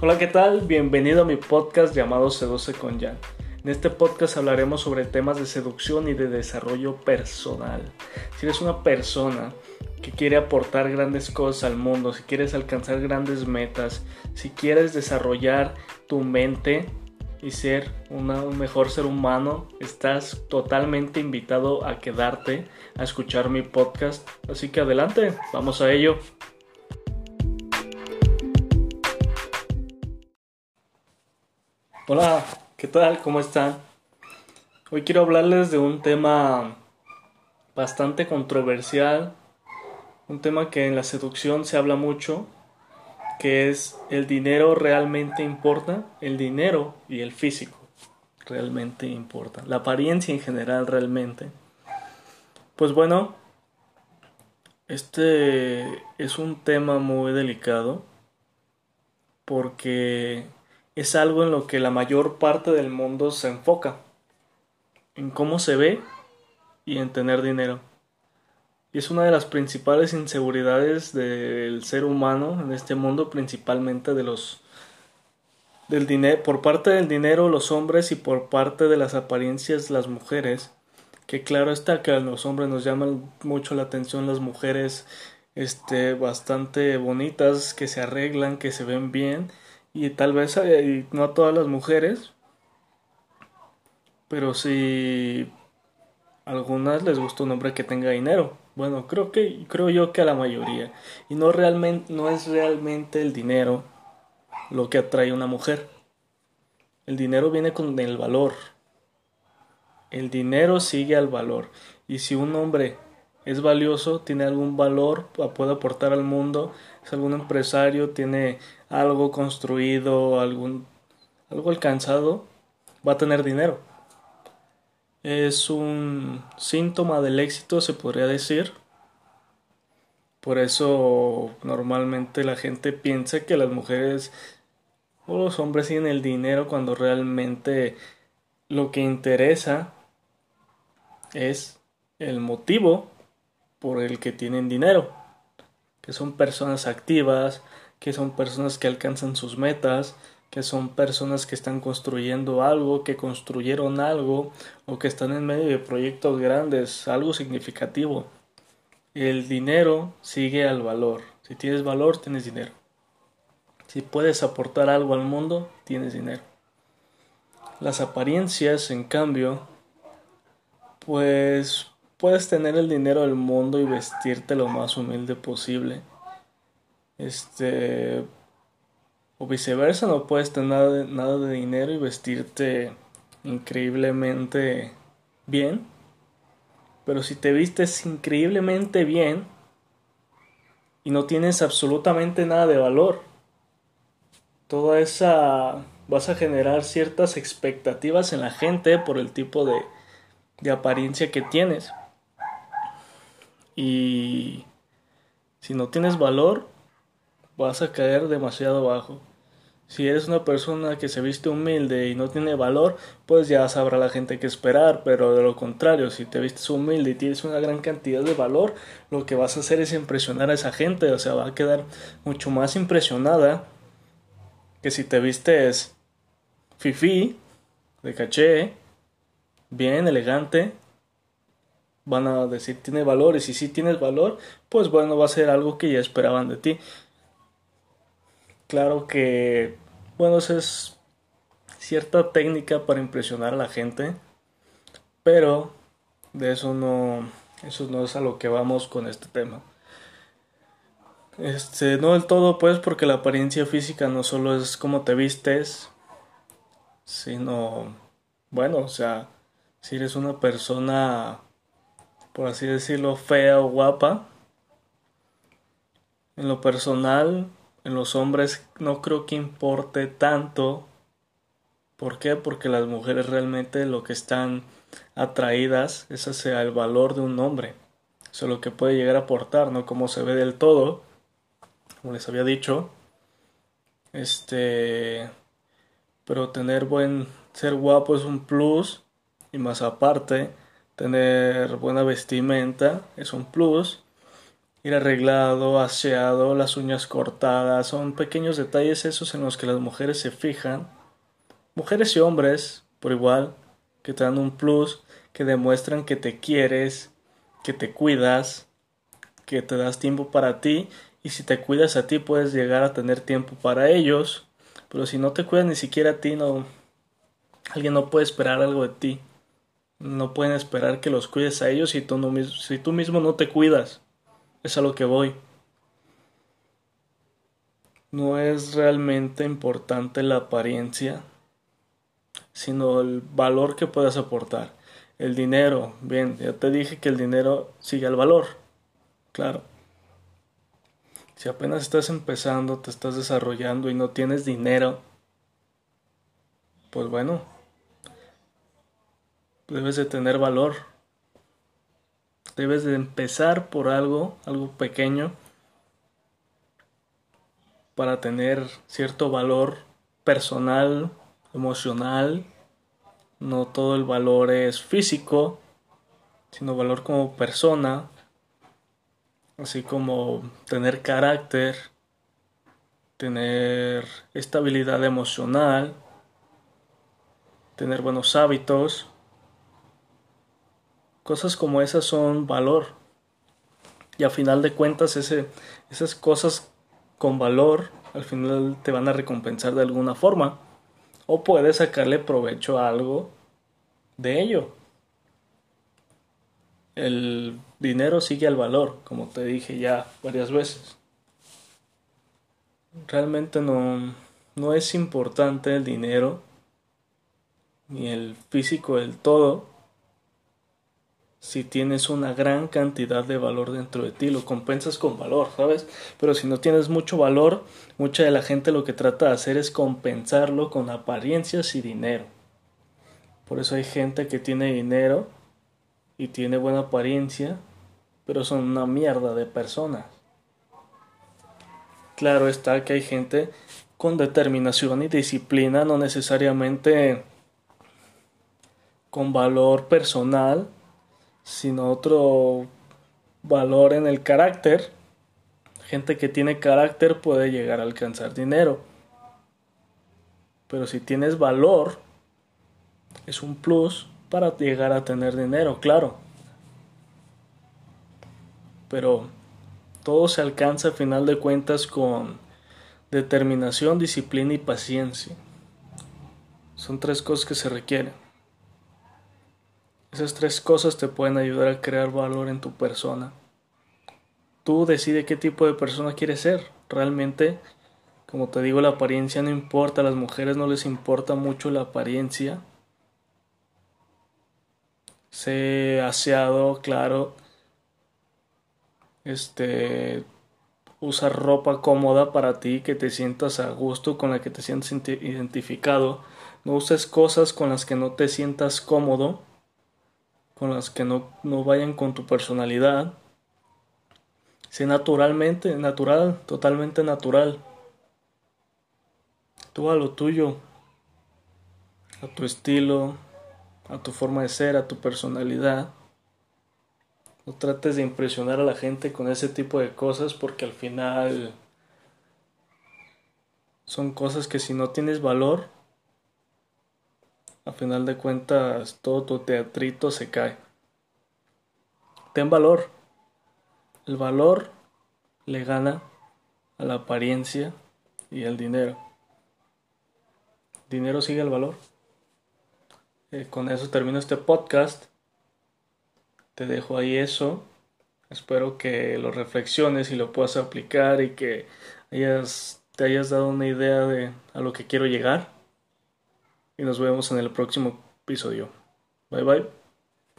Hola, ¿qué tal? Bienvenido a mi podcast llamado Seduce con Jan. En este podcast hablaremos sobre temas de seducción y de desarrollo personal. Si eres una persona que quiere aportar grandes cosas al mundo, si quieres alcanzar grandes metas, si quieres desarrollar tu mente y ser un mejor ser humano, estás totalmente invitado a quedarte a escuchar mi podcast. Así que adelante, vamos a ello. Hola, ¿qué tal? ¿Cómo están? Hoy quiero hablarles de un tema bastante controversial, un tema que en la seducción se habla mucho, que es el dinero realmente importa, el dinero y el físico realmente importa, la apariencia en general realmente. Pues bueno, este es un tema muy delicado porque es algo en lo que la mayor parte del mundo se enfoca, en cómo se ve y en tener dinero. Y es una de las principales inseguridades del ser humano en este mundo, principalmente de los del dinero, por parte del dinero los hombres y por parte de las apariencias las mujeres. Que claro está que a los hombres nos llaman mucho la atención las mujeres este bastante bonitas, que se arreglan, que se ven bien y tal vez eh, no a todas las mujeres, pero si algunas les gusta un hombre que tenga dinero. Bueno, creo que creo yo que a la mayoría y no realmente no es realmente el dinero lo que atrae a una mujer. El dinero viene con el valor. El dinero sigue al valor y si un hombre es valioso, tiene algún valor, puede aportar al mundo, es algún empresario, tiene algo construido, algún algo alcanzado, va a tener dinero. Es un síntoma del éxito, se podría decir. Por eso normalmente la gente piensa que las mujeres o los hombres tienen el dinero cuando realmente lo que interesa es el motivo por el que tienen dinero, que son personas activas, que son personas que alcanzan sus metas, que son personas que están construyendo algo, que construyeron algo o que están en medio de proyectos grandes, algo significativo. El dinero sigue al valor. Si tienes valor, tienes dinero. Si puedes aportar algo al mundo, tienes dinero. Las apariencias, en cambio, pues puedes tener el dinero del mundo y vestirte lo más humilde posible este. O viceversa, no puedes tener nada de, dinero y vestirte increíblemente bien. Pero si te vistes increíblemente bien y no tienes absolutamente nada de valor, toda esa vas a generar ciertas expectativas en la gente por el tipo de, de apariencia que tienes. Y si no tienes valor, vas a caer demasiado bajo. Si eres una persona que se viste humilde y no tiene valor, pues ya sabrá la gente qué esperar, pero de lo contrario, si te vistes humilde y tienes una gran cantidad de valor, lo que vas a hacer es impresionar a esa gente, o sea, va a quedar mucho más impresionada que si te vistes fifi, de caché, bien, elegante, van a decir tiene valor y si tienes valor, pues bueno, va a ser algo que ya esperaban de ti. Claro que, bueno, esa es cierta técnica para impresionar a la gente, pero de eso no, eso no es a lo que vamos con este tema. Este, no del todo, pues, porque la apariencia física no solo es cómo te vistes, sino, bueno, o sea, si eres una persona, por así decirlo, fea o guapa, en lo personal, en los hombres no creo que importe tanto. ¿Por qué? Porque las mujeres realmente lo que están atraídas es hacia el valor de un hombre. Eso es lo que puede llegar a aportar, no como se ve del todo. Como les había dicho. Este. Pero tener buen. Ser guapo es un plus. Y más aparte, tener buena vestimenta es un plus. ir arreglado, aseado, las uñas cortadas, son pequeños detalles esos en los que las mujeres se fijan. Mujeres y hombres, por igual, que te dan un plus, que demuestran que te quieres, que te cuidas, que te das tiempo para ti y si te cuidas a ti puedes llegar a tener tiempo para ellos, pero si no te cuidas ni siquiera a ti no alguien no puede esperar algo de ti. No pueden esperar que los cuides a ellos si tú, no, si tú mismo no te cuidas. Es a lo que voy. No es realmente importante la apariencia, sino el valor que puedas aportar. El dinero, bien, ya te dije que el dinero sigue al valor. Claro. Si apenas estás empezando, te estás desarrollando y no tienes dinero, pues bueno, debes de tener valor. Debes de empezar por algo, algo pequeño, para tener cierto valor personal, emocional. No todo el valor es físico, sino valor como persona, así como tener carácter, tener estabilidad emocional, tener buenos hábitos. Cosas como esas son valor. Y a final de cuentas ese, esas cosas con valor al final te van a recompensar de alguna forma. O puedes sacarle provecho a algo de ello. El dinero sigue al valor, como te dije ya varias veces. Realmente no, no es importante el dinero ni el físico del todo si tienes una gran cantidad de valor dentro de ti, lo compensas con valor, ¿sabes? Pero si no tienes mucho valor, mucha de la gente lo que trata de hacer es compensarlo con apariencias y dinero. Por eso hay gente que tiene dinero y tiene buena apariencia, pero son una mierda de personas. Claro está que hay gente con determinación y disciplina, no necesariamente con valor personal, sino otro valor en el carácter. Gente que tiene carácter puede llegar a alcanzar dinero. Pero si tienes valor, es un plus para llegar a tener dinero, claro. Pero todo se alcanza a final de cuentas con determinación, disciplina y paciencia. Son tres cosas que se requieren. Esas tres cosas te pueden ayudar a crear valor en tu persona. Tú decides qué tipo de persona quieres ser. Realmente, como te digo, la apariencia no importa. A las mujeres no les importa mucho la apariencia. Sé aseado, claro. Este, usa ropa cómoda para ti, que te sientas a gusto, con la que te sientas identificado. No uses cosas con las que no te sientas cómodo con las que no, no vayan con tu personalidad. Sé naturalmente, natural, totalmente natural. Tú a lo tuyo, a tu estilo, a tu forma de ser, a tu personalidad. No trates de impresionar a la gente con ese tipo de cosas porque al final son cosas que si no tienes valor, a final de cuentas todo tu teatrito se cae. Ten valor. El valor le gana a la apariencia y al dinero. Dinero sigue el valor. Eh, con eso termino este podcast. Te dejo ahí eso. Espero que lo reflexiones y lo puedas aplicar y que hayas, te hayas dado una idea de a lo que quiero llegar y nos vemos en el próximo episodio. Bye bye.